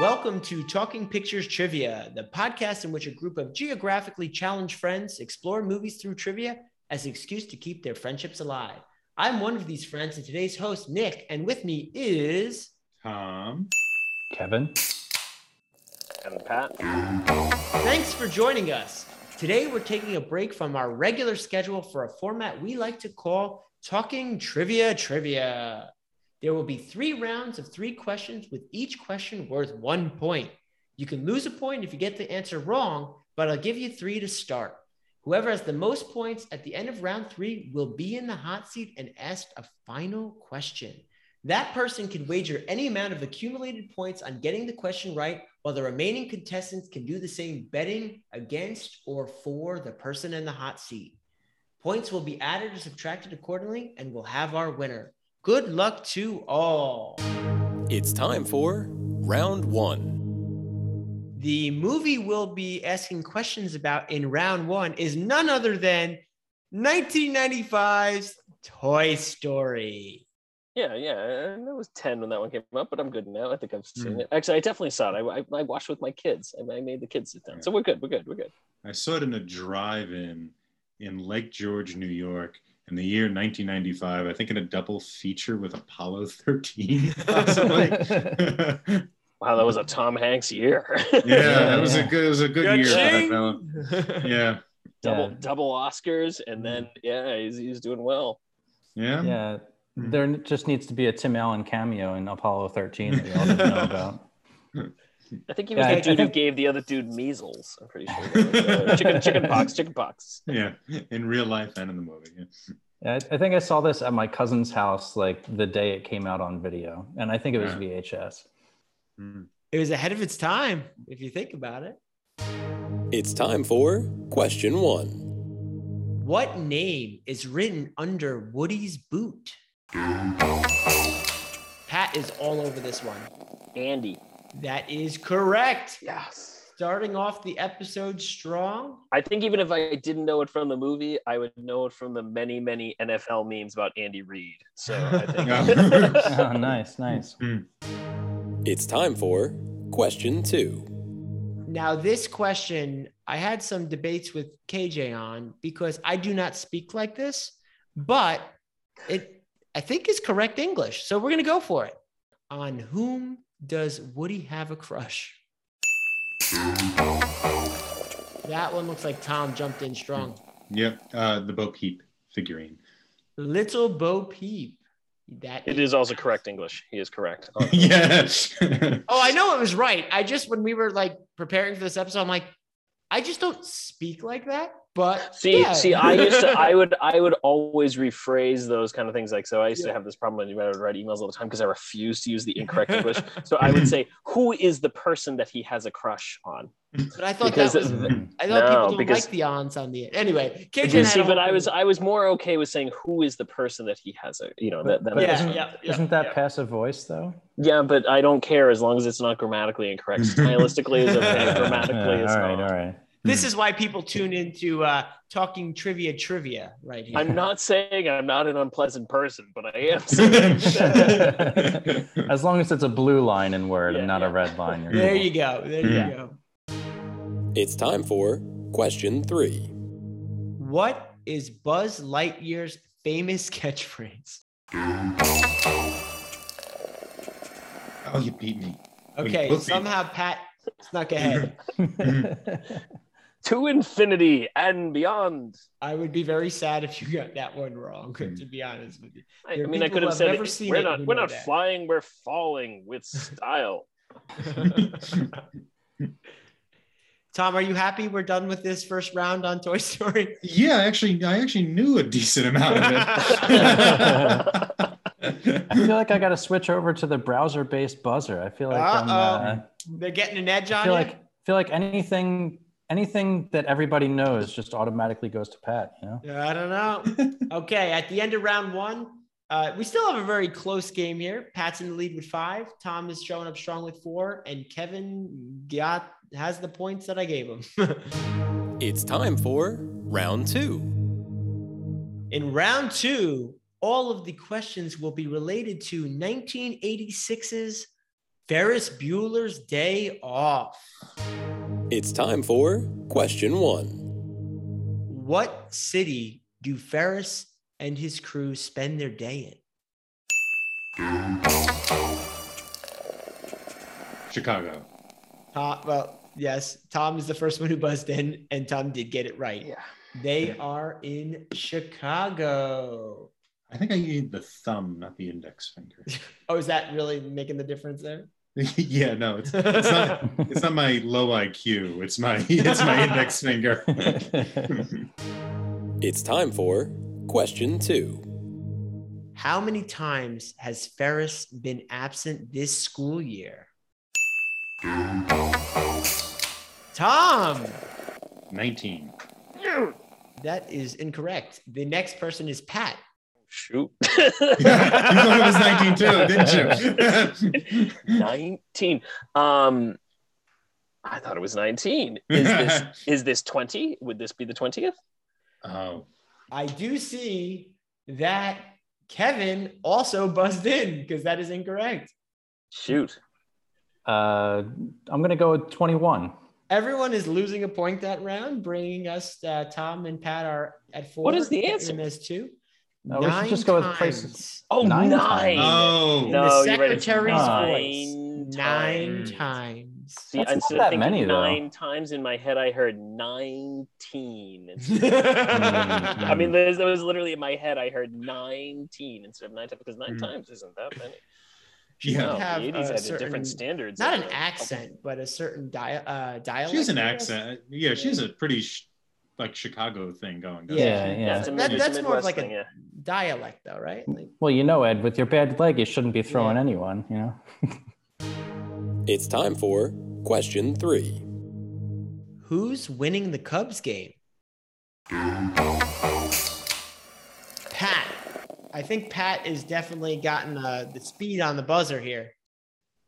Welcome to Talking Pictures Trivia, the podcast in which a group of geographically challenged friends explore movies through trivia as an excuse to keep their friendships alive. I'm one of these friends, and today's host, Nick, and with me is Tom. Kevin. And Pat. Thanks for joining us. Today, we're taking a break from our regular schedule for a format we like to call Talking Trivia Trivia. There will be three rounds of three questions with each question worth one point. You can lose a point if you get the answer wrong, but I'll give you three to start. Whoever has the most points at the end of round three will be in the hot seat and asked a final question. That person can wager any amount of accumulated points on getting the question right, while the remaining contestants can do the same betting against or for the person in the hot seat. Points will be added or subtracted accordingly, and we'll have our winner. Good luck to all. It's time for round one. The movie we'll be asking questions about in round one is none other than 1995's Toy Story. Yeah, yeah. and I was 10 when that one came up, but I'm good now. I think I've seen Mm. it. Actually, I definitely saw it. I, I, I watched with my kids. I, I made the kids sit down. So we're good. We're good. We're good. I saw it in a drive-in in Lake George, New York, in the year 1995. I think in a double feature with Apollo 13, possibly. Wow, that was a Tom Hanks year. Yeah, that was a good. It was a good year that Cha-ching! Yeah, double Yeah. double Oscars, and then yeah, he's, he's doing well. yeah. Yeah. There just needs to be a Tim Allen cameo in Apollo 13 that we all didn't know about. I think he was Yeah, the I- I dude think- who gave the other dude measles. I'm pretty sure. Was, uh, chicken chicken pox. Chicken pox. Yeah, in real life and in the movie. Yeah. Yeah, I I think I saw this at my cousin's house like the day it came out on video, and I think it was Yeah. VHS. Mm. It was ahead of its time, if you think about it. It's time for question one. What name is written under Woody's boot? Pat is all over this one. Andy. That is correct. Yes. Starting off the episode strong. I think even if I didn't know it from the movie, I would know it from the many, many NFL memes about Andy Reid. So I think Oh, nice, nice. Hmm. It's time for question two. Now, this question, I had some debates with KJ on because I do not speak like this, but it, I think, is correct English. So we're going to go for it. On whom does Woody have a crush? That one looks like Tom jumped in strong. Yep, uh, the Bo Peep figurine. Little Bo Peep. That it is also correct English. He is correct. yes. Oh, I know it was right. I just when we were like preparing for this episode, I'm like, I just don't speak like that. But See, yeah. see, I used to, I would, I would always rephrase those kind of things. Like, so I used to have this problem when I would write emails all the time because I refused to use the incorrect English. So I would say, "Who is the person that he has a crush on?" but I thought because that was. I thought No, people don't because- like the ons on the anyway. KJ Because, see, but I was. I was more okay with saying, "Who is the person that he has a?" You know, that, that yeah, isn't, yeah, yeah, isn't that yeah. passive voice though? yeah, but I don't care as long as it's not grammatically incorrect. Stylistically is okay, grammatically Yeah, is all right, not. all right. This is why people tune into uh, talking trivia trivia right here. I'm not saying I'm not an unpleasant person, but I am as long as it's a blue line in Word Yeah, and not yeah. a red line. You're there cool. you go. There Yeah. you go. It's time for question three. What is Buzz Lightyear's famous catchphrase? oh, you beat me. Okay, Book somehow Pat snuck ahead. to infinity and beyond. I would be very sad if you got that one wrong. To be honest with you. I, I mean, I could have have said, never seen "We're not, we're not that." flying, we're falling with style." Tom, are you happy we're done with this first round on Toy Story? yeah, actually, I actually knew a decent amount of it. I feel like I got to switch over to the browser-based buzzer. I feel like I'm, Uh-oh. uh, They're getting an edge I on feel you. like feel like anything anything that everybody knows just automatically goes to Pat. You know. I don't know. Okay, at the end of round one, uh, we still have a very close game here. Pat's in the lead with five. Tom is showing up strong with four, and Kevin got has the points that I gave him. It's time for round two. in round two, all of the questions will be related to 1986's Ferris Bueller's Day Off. It's time for question one. What city do Ferris and his crew spend their day in? Chicago. Tom, well, yes, Tom is the first one who buzzed in, and Tom did get it right. Yeah. They are in Chicago. I think I need the thumb, not the index finger. Oh, is that really making the difference there? yeah, no, it's, it's not. It's not my low IQ. It's my it's my index finger. It's time for question two. How many times has Ferris been absent this school year? Tom, Nineteen. that is incorrect. The next person is Pat. Shoot. you thought it was nineteen too, didn't you? 19. Um, I thought it was 19. Is this is this 20? Would this be the 20th? oh, I do see that Kevin also buzzed in because that is incorrect. Shoot. uh, I'm gonna go with 21. Everyone is losing a point that round, bringing us uh, Tom and Pat are at four. What is the Kevin answer? Has two. No, we should just go with places. times. Oh, Nine nine. times. oh, In No, the you're right, it's secretary's nine voice. Nine times. times. See, That's instead not of that thinking many, though. nine times in my head, I heard 19. I mean, there's, there was literally in my head, I heard 19 instead of nine times because nine Mm. times isn't that many. yeah. Wow, have the 80s a had certain- different standards. Not an accent, but a certain dia- uh, dialect. She has an accent. Yeah, she has a pretty sh- like Chicago thing going. doesn't Yeah, she? yeah. it's a That- mid- it's a that's more of like thing, a yeah. dialect, though, right? Like, Well, you know, Ed, with your bad leg, you shouldn't be throwing Yeah. anyone. You know. It's time for question three. who's winning the Cubs game? Pat. I think Pat has definitely gotten uh, the speed on the buzzer here.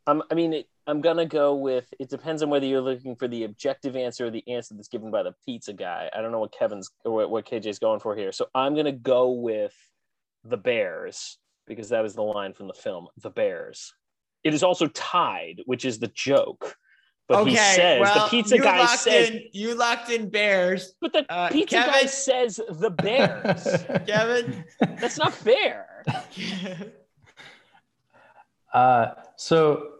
Um, I mean, it, I'm gonna go with. It depends on whether you're looking for the objective answer or the answer that's given by the pizza guy. I don't know what Kevin's or what, what KJ's going for here, so I'm gonna go with the Bears because that is the line from the film. The Bears. It is also tied, which is the joke. But okay, he says well, the pizza you guy locked says, in, you locked in Bears, but the uh, pizza guy says the Bears. Kevin. That's not fair. Uh, so,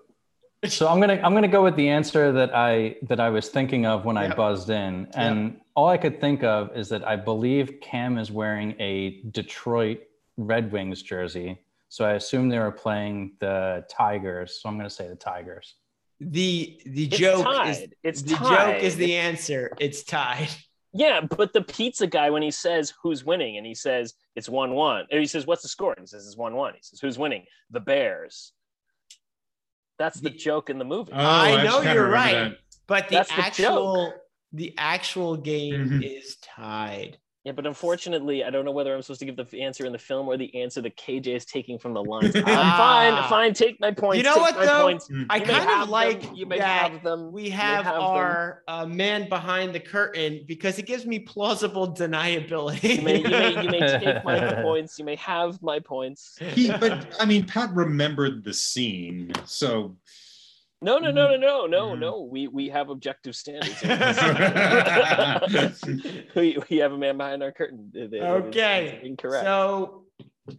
so I'm gonna I'm gonna go with the answer that I that I was thinking of when I buzzed in, and all I could think of is that I believe Cam is wearing a Detroit Red Wings jersey. So I assume they were playing the Tigers. So I'm gonna say the Tigers. the the It's joke tied. is it's the tied. joke is the answer. It's tied. Yeah, but the pizza guy, when he says who's winning, and he says it's one one, and he says what's the score, and he says it's one one. He says who's winning? The Bears. That's the The- joke in the movie. Oh, I know just kinda you're right. that. But the That's actual the actual game Mhm. is tied. Yeah, but unfortunately, I don't know whether I'm supposed to give the answer in the film or the answer that KJ is taking from the lines. I'm Ah. fine, fine. Take my points. You know what, though? Points. Mm. I You kind of like them, you may have them. we have, have our uh, man behind the curtain because it gives me plausible deniability. You may, you may, you may take my points. You may have my points. He, but I mean, Pat remembered the scene, so No, no, no, no, no, no, Mhm. no. We we have objective standards. we, we have a man behind our curtain. It- it- Okay. it's incorrect. So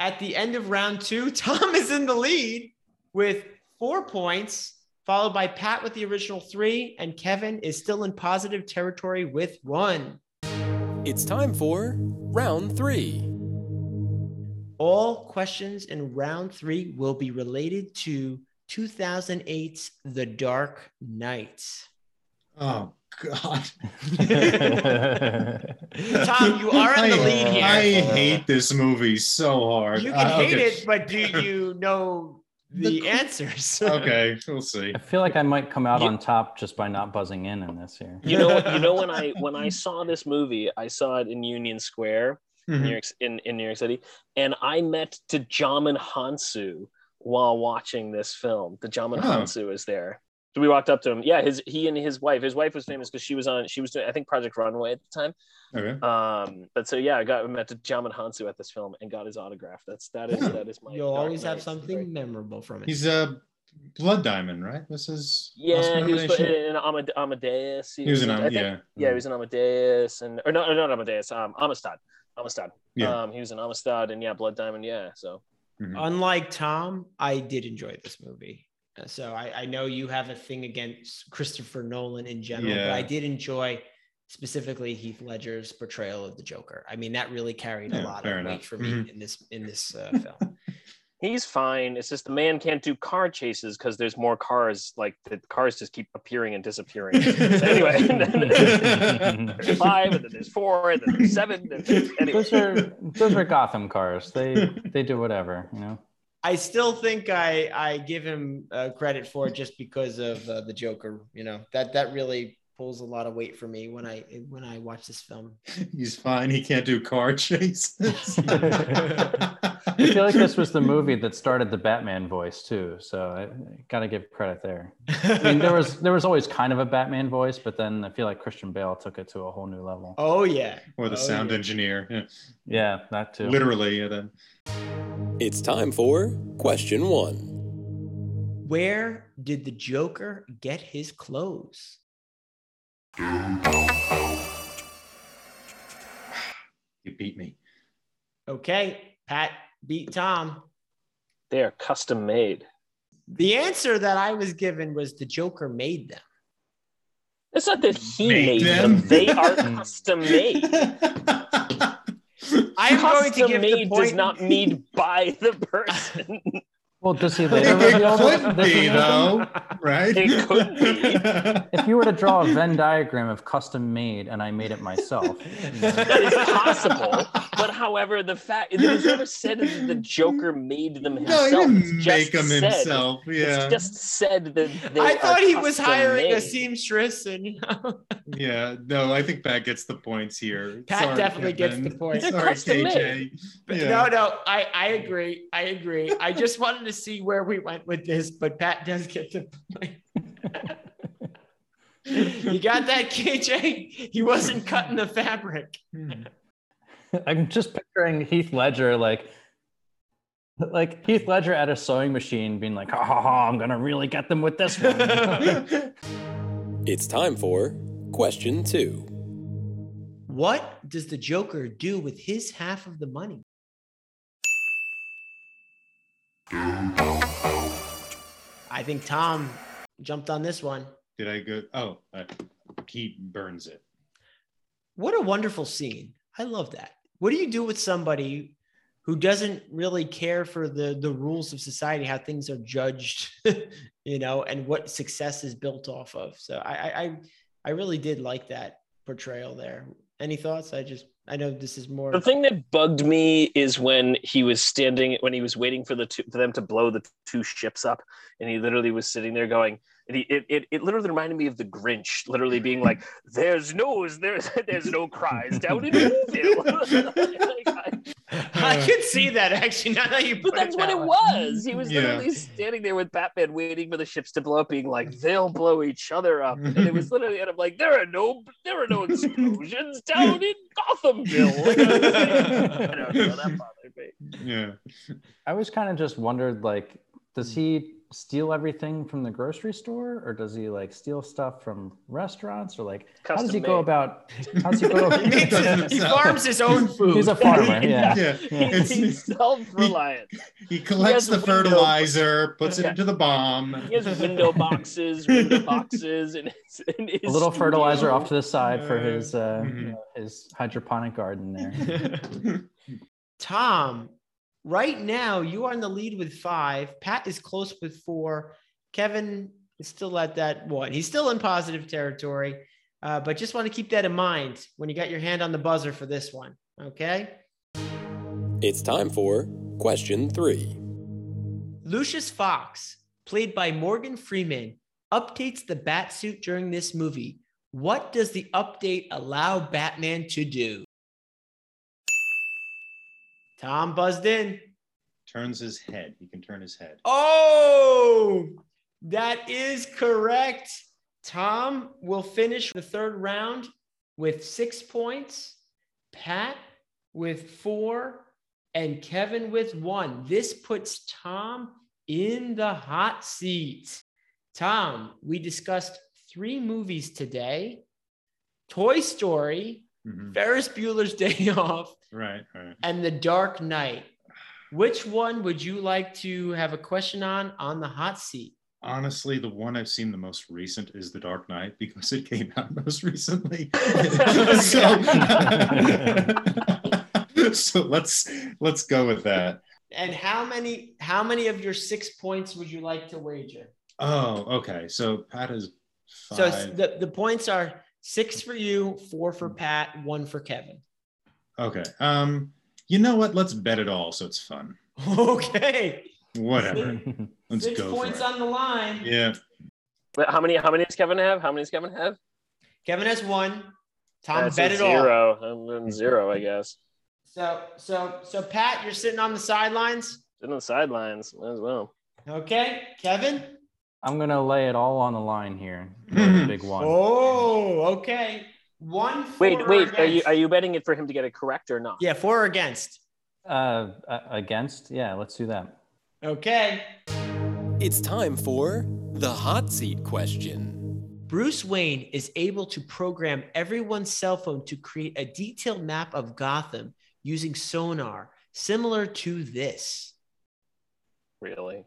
at the end of round two, Tom is in the lead with four points, followed by Pat with the original three, and Kevin is still in positive territory with one. It's time for round three. All questions in round three will be related to 2008's The Dark Knight. oh god, Tom, you are in the I- lead here. I hate this movie so hard. You can Uh, hate okay. it, but do you know the The- answers? Okay, we'll see. I feel like I might come out You- on top just by not buzzing in in this here. you know, you know when I when I saw this movie, I saw it in Union Square, Mhm. New York in, in New York City, and I met Djimon Hounsou while watching this film. The Djimon Oh. Hounsou is there. So we walked up to him. Yeah, his he and his wife. His wife was famous because she was on. She was doing I think Project Runway at the time. Okay. Um, but so yeah, I got met Djimon Hounsou at this film and got his autograph. That's that is Yeah. that is my. You'll always have something story. memorable from it. He's a Blood Diamond, right? This is Yeah, he was in Amade- Amadeus. He was in I Am- yeah. Yeah, he was in Amadeus and or no, not Amadeus. Um, Amistad. Amistad. Yeah. Um, he was in Amistad and yeah, Blood Diamond. Yeah, so Mhm. Unlike Tom, I did enjoy this movie. Uh, So I, I know you have a thing against Christopher Nolan in general, but I did enjoy specifically Heath Ledger's portrayal of the Joker. I mean, that really carried a lot of weight enough. for me Mhm. in this in this uh, film. He's fine. It's just the man can't do car chases because there's more cars. Like the cars just keep appearing and disappearing. So anyway, and then there's five, and then there's four, and then there's seven. And then, anyway. Those are those are Gotham cars. They they do whatever, you know. I still think I I give him uh, credit for it just because of uh, the Joker. You know that that really pulls a lot of weight for me when I when I watch this film. He's fine. He can't do car chases. I feel like this was the movie that started the Batman voice too, so I, I got to give credit there. I mean, there was there was always kind of a Batman voice, but then I feel like Christian Bale took it to a whole new level. oh yeah, or the Oh, sound yeah. engineer. Yeah. Yeah, that too. Literally, yeah, then. It's time for question one. Where did the Joker get his clothes? You beat me. Okay, Pat beat Tom. they are custom made. The answer that I was given was the Joker made them. It's not that he Make made them. them; they are custom made. I'm going to custom give the made point. does not mean by the person. Well, does he it later reveal could be though, right? It could be. If you were to draw a Venn diagram of custom made and I made it myself, That is possible, but however, the fact it was never said that the Joker made them no, himself. he didn't just make him said- himself. Yeah, It's just said that they I are thought he was custom hiring a seamstress, and you know, yeah. No, I think Pat gets the points here. Pat Sorry, definitely gets the points. They're Sorry, custom KJ. made. Yeah. no, no, I, I agree. I agree. I just wanted to see where we went with this, but Pat does get the point. you got that, KJ? He wasn't cutting the fabric. Hmm. I'm just picturing Heath Ledger like like Heath Ledger at a sewing machine being like, ha ha ha, I'm gonna really get them with this one. It's time for question two. What does the Joker do with his half of the money? I think Tom jumped on this one. Did I go? Oh, uh, he burns it. What a wonderful scene. I love that. What do you do with somebody who doesn't really care for the the rules of society, how things are judged, you know, and what success is built off of? So I I I, I really did like that portrayal there. Any thoughts? I just I know this is more The thing that bugged me is when he was standing, when he was waiting for the two, for them to blow the two ships up, and he literally was sitting there going, and he, it, it, it literally reminded me of the Grinch, literally being like, "There's no, there's, there's no cries down in Whoville." Like, I- I could see that actually. Now that you put but that's it what it was. He was Yeah. literally standing there with Batman, waiting for the ships to blow up, being like, "They'll blow each other up," and it was literally, and I'm like, "There are no, there are no explosions down in Gothamville." I don't know. That bothered me. Yeah. I was kind of just wondered like, does he steal everything from the grocery store or does he like steal stuff from restaurants or like how does he Custom go about how does he go He, makes he farms his own food. He's a farmer, yeah. Yeah. It's, He's self-reliant. he collects has the window- fertilizer, puts it into the bomb. He has window boxes, window boxes, and his, in his a little fertilizer off to the side for his uh, Mhm. you know, his hydroponic garden there. Tom, right now you are in the lead with five. Pat is close with four. Kevin is still at that one. He's still in positive territory, uh, but just want to keep that in mind when you got your hand on the buzzer for this one. Okay. It's time for question three. Lucius Fox, played by Morgan Freeman, updates the bat suit during this movie. What does the update allow Batman to do? Tom buzzed in. Turns his head. He can turn his head. Oh, that is correct. Tom will finish the third round with six points, Pat with four, and Kevin with one. This puts Tom in the hot seat. Tom, we discussed three movies today Toy Story, Mhm. Ferris Bueller's Day Off, Right, right. and The Dark Knight. Which one would you like to have a question on on the hot seat? Honestly, the one I've seen the most recent is The Dark Knight because it came out most recently. so, so let's let's go with that. And how many how many of your six points would you like to wager? Oh, okay. So Pat is five. So the, the points are six for you, four for Pat, one for Kevin. okay. Um, you know what? Let's bet it all so it's fun. Okay. Whatever. Let's Six go points on the line. Yeah. But how many? How many does Kevin have? How many does Kevin have? Kevin has one. Tom That's bet a it all. zero. I'm in zero, I guess. So so so Pat, you're sitting on the sidelines. Sitting on the sidelines might as well. Okay, Kevin. I'm gonna lay it all on the line here. the big one. Oh, okay. One. For Wait, or wait. Are you are you betting it for him to get it correct or not? Yeah, for or against. Uh, uh, against? Yeah, let's do that. Okay. It's time for the hot seat question. Bruce Wayne is able to program everyone's cell phone to create a detailed map of Gotham using sonar, similar to this. Really?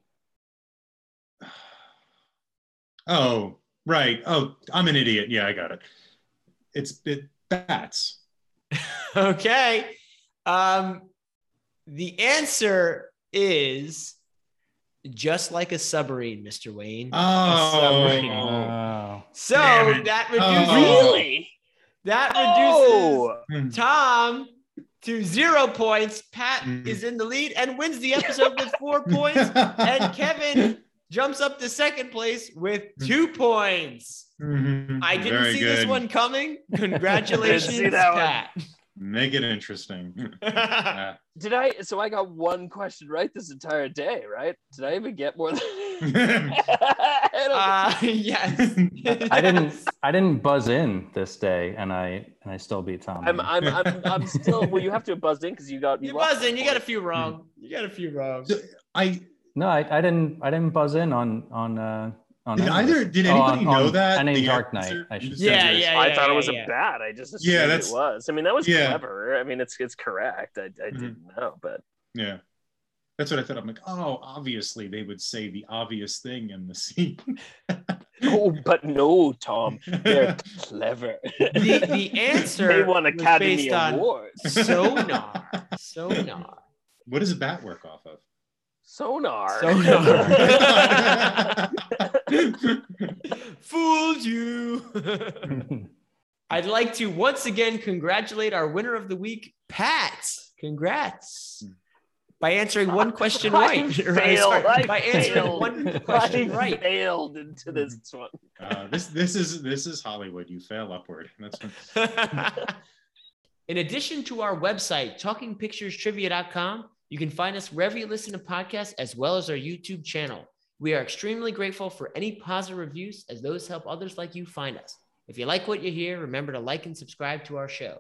Oh, right. Oh, I'm an idiot. Yeah, I got it. It's it bats. okay. Um, the answer is just like a submarine, Mr. Wayne. Oh, submarine. Oh. so that reduces Oh. Really? that Oh, reduces Tom to zero points. Pat Mhm. is in the lead and wins the episode with four points. And Kevin jumps up to second place with two points. Mhm. I didn't Very see this one coming. Congratulations, see that one. Pat. Make it interesting. Did I? So I got one question right this entire day, right? Did I even get more than? I uh, yes. I didn't. I didn't buzz in this day, and I and I still beat Tom. I'm, I'm, I'm, I'm still. Well, you have to buzz in because you got. You lost buzzing. You got a few wrong. You got a few wrong. So, I no, I, I didn't. I didn't buzz in on on uh on did any of either this. did Oh, anybody on- know on that any the Dark Knight. I should You say. Yeah, yeah, I thought it was yeah. a bat. I just assumed Yeah, it was. I mean, that was Yeah. clever. I mean, it's it's correct. I, I Mhm. didn't know, but Yeah. That's what I thought. I'm like, oh, obviously they would say the obvious thing in the scene. oh, but no, Tom, they're clever. The, the answer they won was Academy based on Awards. sonar. Sonar. what does a bat work off of? Sonar. Sonar. Fooled you. I'd like to once again congratulate our winner of the week, Pat. Congrats. By answering one question I right. Failed. sorry, I by answering failed. one question I right. failed into this one. uh, this this is this is Hollywood. You fail upward. That's what, In addition to our website, talkingpicturestrivia.com, you can find us wherever you listen to podcasts as well as our YouTube channel. We are extremely grateful for any positive reviews as those help others like you find us. If you like what you hear, remember to like and subscribe to our show.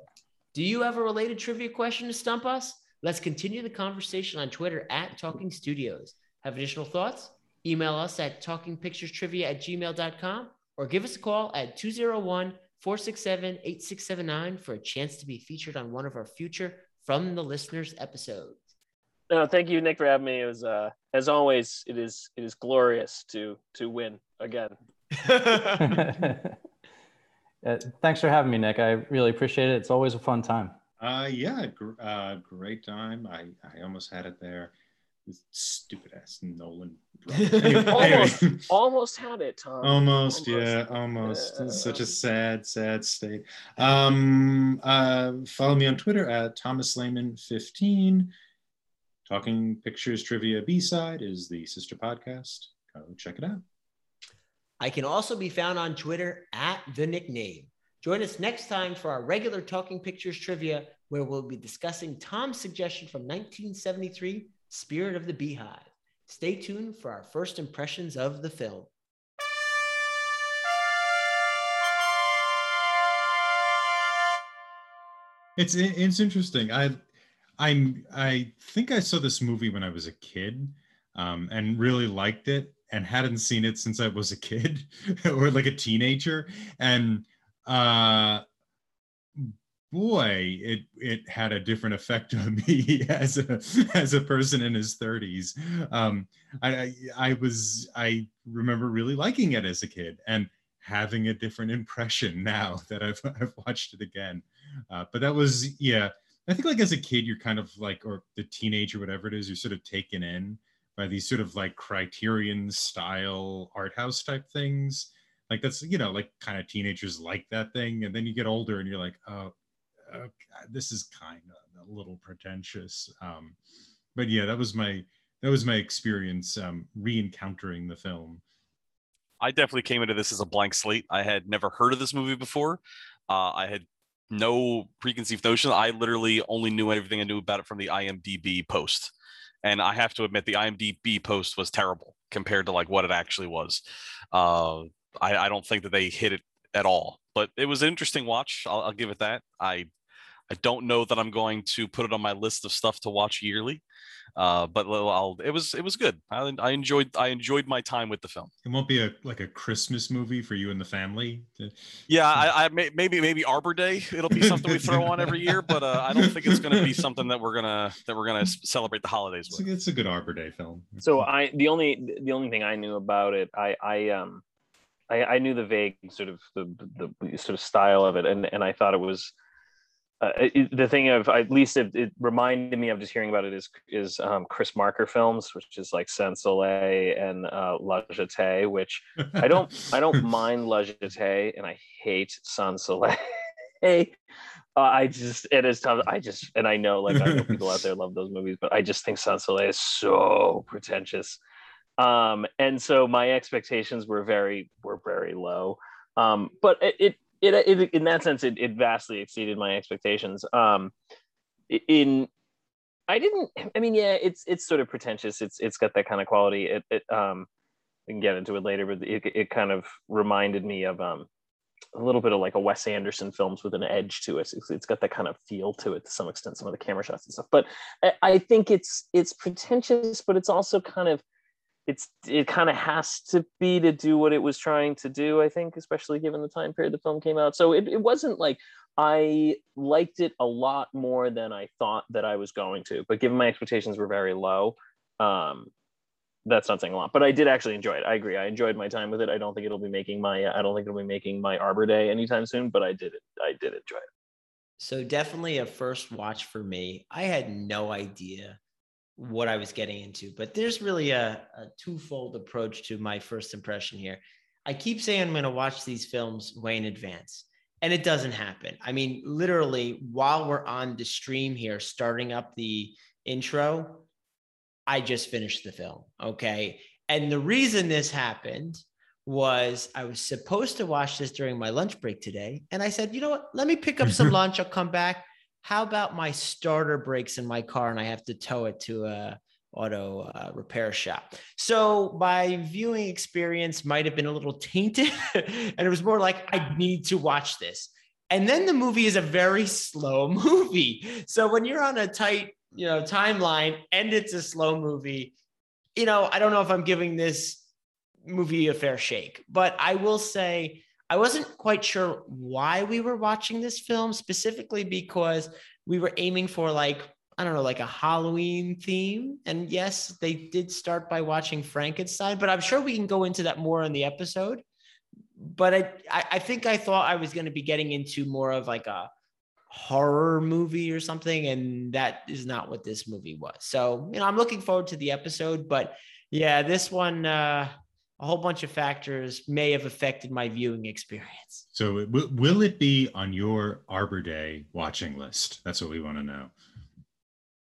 Do you have a related trivia question to stump us? Let's continue the conversation on Twitter at Talking Studios. Have additional thoughts? Email us at talkingpicturestrivia at gmail.com or give us a call at 201 467 8679 for a chance to be featured on one of our future From the Listeners episodes. No, thank you, Nick, for having me. It was, uh, as always, it is it is glorious to to win again. Uh, thanks for having me, Nick. I really appreciate it. It's always a fun time. uh, yeah, gr- uh, great time. I, I almost had it there. This stupid ass Nolan. Anyway, Almost. anyway. Almost had it, Tom. almost, Almost. yeah almost Yeah. such a sad sad state um uh follow me on twitter at thomas Lehman 15 talking pictures trivia b-side is the sister podcast go check it out I can also be found on Twitter at the nickname. Join us next time for our regular Talking Pictures trivia, where we'll be discussing Tom's suggestion from 1973, Spirit of the Beehive. Stay tuned for our first impressions of the film. it's it's interesting i i'm i think i saw this movie when i was a kid um, and really liked it and hadn't seen it since I was a kid or like a teenager. And uh, boy, it it had a different effect on me as a as a person in his 30s. Um, I, I was I remember really liking it as a kid and having a different impression now that I've I've watched it again. Uh, but that was yeah. I think like as a kid, you're kind of like, or the teenager, whatever it is, you're sort of taken in by these sort of like Criterion style art house type things. Like that's you know like kind of teenagers like that thing, and then you get older and you're like, oh, okay, this is kind of a little pretentious. Um, but yeah, that was my that was my experience um, re-encountering the film. I definitely came into this as a blank slate. I had never heard of this movie before. Uh, I had no preconceived notion. I literally only knew everything I knew about it from the IMDb post. And I have to admit, the IMDb post was terrible compared to like what it actually was. Uh, I, I, don't think that they hit it at all, but it was an interesting watch. I'll, I'll give it that. I I don't know that I'm going to put it on my list of stuff to watch yearly, uh, but I'll, it was it was good. I, I, enjoyed I enjoyed my time with the film. It won't be a like a Christmas movie for you and the family. To... Yeah, I, I may, maybe maybe Arbor Day. It'll be something we throw on every year, but uh, I don't think it's going to be something that we're gonna that we're gonna celebrate the holidays with. It's a, it's a good Arbor Day film. So I the only the only thing I knew about it, I I um I, I knew the vague sort of the, the, the sort of style of it, and and I thought it was uh, it, the thing of at least it, it, reminded me of just hearing about it is is um, Chris Marker films, which is like Sans Soleil and uh, La Jetée, which I don't I don't mind La Jetée and I hate Sans Soleil. uh, I just it is tough. I just and I know like I know people out there love those movies, but I just think Sans Soleil is so pretentious. Um, and so my expectations were very were very low. Um, but it, it it, it in that sense it, it vastly exceeded my expectations um in i didn't i mean yeah it's it's sort of pretentious it's it's got that kind of quality it, it um we can get into it later but it, it kind of reminded me of um a little bit of like a Wes Anderson films with an edge to it. It's, it's got that kind of feel to it to some extent, some of the camera shots and stuff. But I, I think it's it's pretentious, but it's also kind of it's it kind of has to be to do what it was trying to do i think especially given the time period the film came out. So it, it wasn't like i liked it a lot more than i thought that i was going to but given my expectations were very low um that's not saying a lot but i did actually enjoy it. I agree. I enjoyed my time with it. I don't think it'll be making my i don't think it'll be making my arbor day anytime soon but i did it i did enjoy it. So definitely a first watch for me. I had no idea what I was getting into. But there's really a, a twofold approach to my first impression here. I keep saying I'm going to watch these films way in advance, and it doesn't happen. I mean, literally, while we're on the stream here, starting up the intro, I just finished the film. Okay. And the reason this happened was I was supposed to watch this during my lunch break today. And I said, you know what? Let me pick up some lunch. I'll come back how about my starter breaks in my car and I have to tow it to a auto uh, repair shop. So my viewing experience might have been a little tainted and it was more like I need to watch this. And then the movie is a very slow movie. So when you're on a tight, you know, timeline and it's a slow movie, you know, I don't know if I'm giving this movie a fair shake, but I will say I wasn't quite sure why we were watching this film, specifically because we were aiming for like, I don't know, like a Halloween theme. And yes, they did start by watching Frankenstein, but I'm sure we can go into that more in the episode. But I, I think I thought I was going to be getting into more of like a horror movie or something. And that is not what this movie was. So, you know, I'm looking forward to the episode, but yeah, this one, uh, a whole bunch of factors may have affected my viewing experience. So, w- will it be on your Arbor Day watching list? That's what we want to know.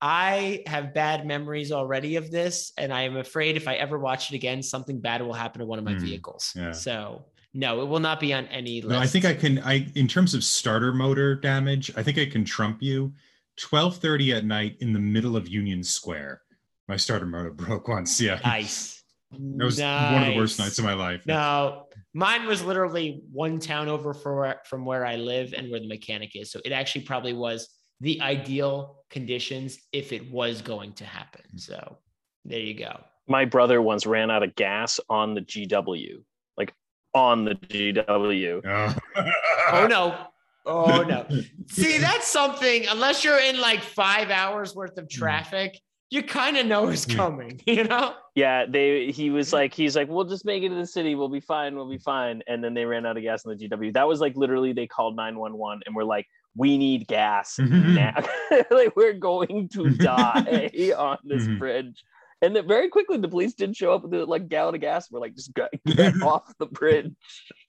I have bad memories already of this, and I am afraid if I ever watch it again, something bad will happen to one of my mm, vehicles. Yeah. So, no, it will not be on any list. No, I think I can. I, in terms of starter motor damage, I think I can trump you. Twelve thirty at night in the middle of Union Square, my starter motor broke once. Yeah, nice. That was nice. one of the worst nights of my life. No, mine was literally one town over for, from where I live and where the mechanic is. So it actually probably was the ideal conditions if it was going to happen. Hmm. So there you go. My brother once ran out of gas on the GW, like on the GW. Oh, Oh no. Oh no. See, that's something, unless you're in like five hours worth of hmm. traffic, you kind of know is coming, you know? Yeah, they. He was like, he's like, we'll just make it to the city. We'll be fine. We'll be fine. And then they ran out of gas in the GW. That was like literally they called nine one one and we're like, we need gas now. like we're going to die on this Mhm. bridge. And then very quickly the police did show up with a like gallon of gas. We're like, just get, get off the bridge.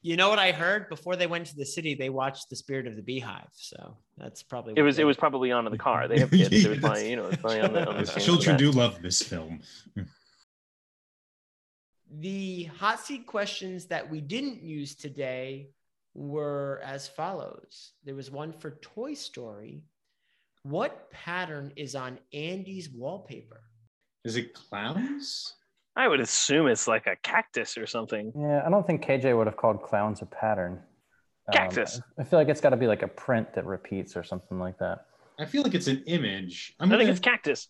You know what I heard? Before they went to the city, they watched The Spirit of the Beehive. So that's probably It was they- it was probably on in the car. They have kids. It was Yes. probably you know it's probably on the, on the Yes, children do love this film. The hot seat questions that we didn't use today were as follows. There was one for Toy Story. What pattern is on Andy's wallpaper? Is it clowns? I would assume it's like a cactus or something. Yeah, I don't think KJ would have called clowns a pattern. Um, Cactus. I feel like it's got to be like a print that repeats or something like that. I feel like it's an image. I'm I think gonna- it's cactus.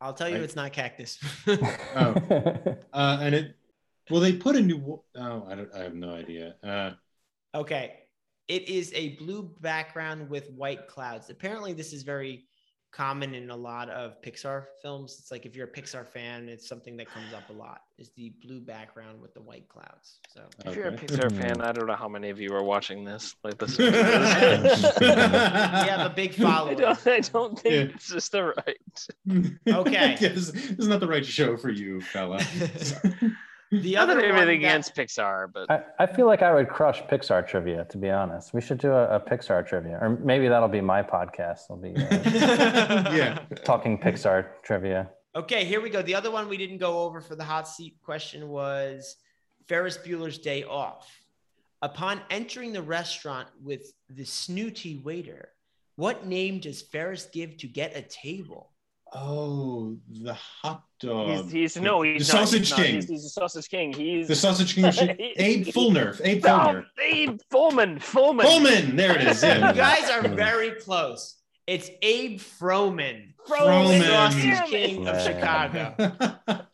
I'll tell you, Right. it's not cactus. Oh. uh, and it. Well, they put a new. Oh, I don't. I have no idea. Uh, Okay. It is a blue background with white clouds. Apparently, this is very common in a lot of Pixar films. It's like if you're a Pixar fan, it's something that comes up a lot. Is the blue background with the white clouds. So If you're a Okay. Pixar Hmm. fan, I don't know how many of you are watching this. Like this. we have a big I following. don't. I don't think Yeah. it's just the right. Okay. this, this is not the right show for you, fella. The Not other that I have anything that- against Pixar, but I, I feel like I would crush Pixar trivia, to be honest. We should do a, a Pixar trivia, or maybe that'll be my podcast. It'll be uh, yeah. talking Pixar trivia. Okay, here we go. The other one we didn't go over for the hot seat question was Ferris Bueller's Day Off. Upon entering the restaurant with the snooty waiter, what name does Ferris give to get a table? Oh, the hot dog. he's, he's no, he's the not, sausage he's not. king. He's, he's a sausage king. He's the sausage king. should- Abe Fullner. Abe No, Fullner. Abe Fullman. Fullman. Fullman. There it is. You guys are very close. It's Abe Froman, Froman. the sausage king of Chicago.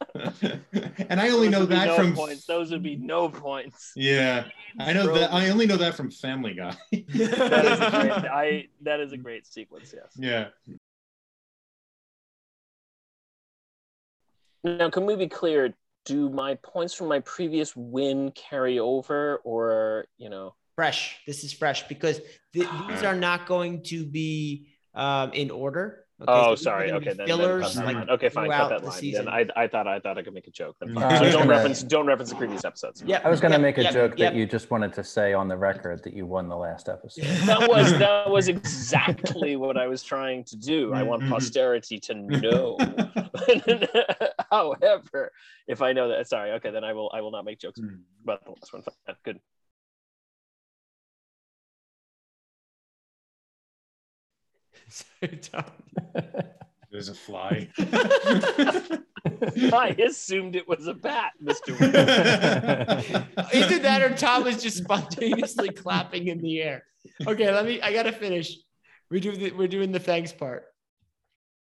and I only Those know that no from. points. Those would be no points. Yeah, I know that. I only know that from Family Guy. That is a great. I. That is a great sequence. Yes. yeah. Now, can we be clear? Do my points from my previous win carry over, or you know? fresh. This is fresh because th- these are not going to be um, in order. Okay, oh, these are sorry. Okay, then, then fillers. cut that like. Okay, fine. Cut that line. season. Then I, I thought I thought I could make a joke. Then fine. So don't was reference don't reference the previous episodes. Yeah, I was going to yep, make a yep, joke yep. that you just wanted to say on the record that you won the last episode. That was that was exactly what I was trying to do. I want Mhm. posterity to know. However, if I know that, sorry, okay, then I will I will not make jokes about the last one. Fine, Good. Sorry, Tom. There's a fly. I assumed it was a bat, Mister. Either that or Tom was just spontaneously clapping in the air. Okay, let me. I gotta finish. We do. The, we're doing the thanks part.